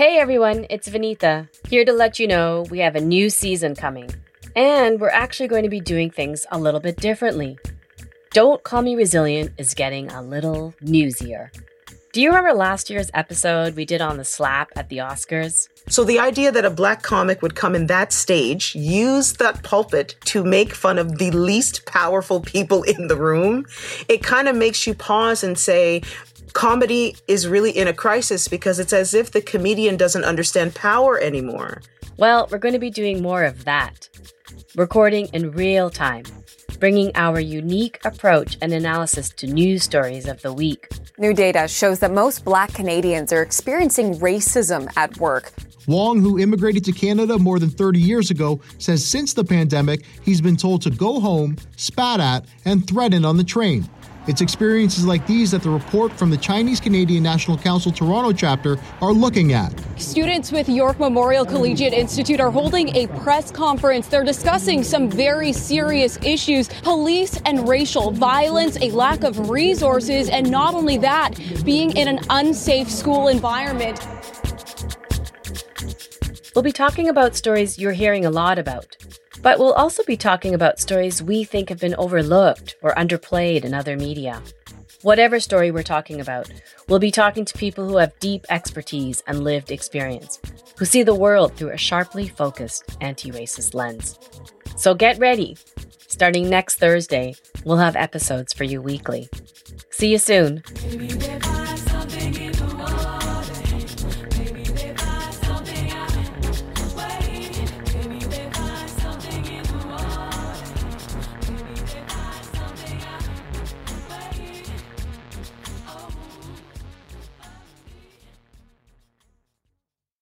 Hey everyone, it's Vinita, here to let you know we have a new season coming. And we're actually going to be doing things a little bit differently. Don't Call Me Resilient is getting a little newsier. Do you remember last year's episode we did on the slap at the Oscars? So the idea that a black comic would come in that stage, use that pulpit to make fun of the least powerful people in the room, it kind of makes you pause and say, comedy is really in a crisis because it's as if the comedian doesn't understand power anymore. Well, we're going to be doing more of that. Recording in real time, bringing our unique approach and analysis to news stories of the week. New data shows that most black Canadians are experiencing racism at work. Wong, who immigrated to Canada more than 30 years ago, says since the pandemic, he's been told to go home, spat at, and threatened on the train. It's experiences like these that the report from the Chinese Canadian National Council Toronto chapter are looking at. Students with York Memorial Collegiate Institute are holding a press conference. They're discussing some very serious issues police and racial violence, a lack of resources, and not only that, being in an unsafe school environment. We'll be talking about stories you're hearing a lot about but we'll also be talking about stories we think have been overlooked or underplayed in other media. Whatever story we're talking about, we'll be talking to people who have deep expertise and lived experience, who see the world through a sharply focused anti racist lens. So get ready. Starting next Thursday, we'll have episodes for you weekly. See you soon.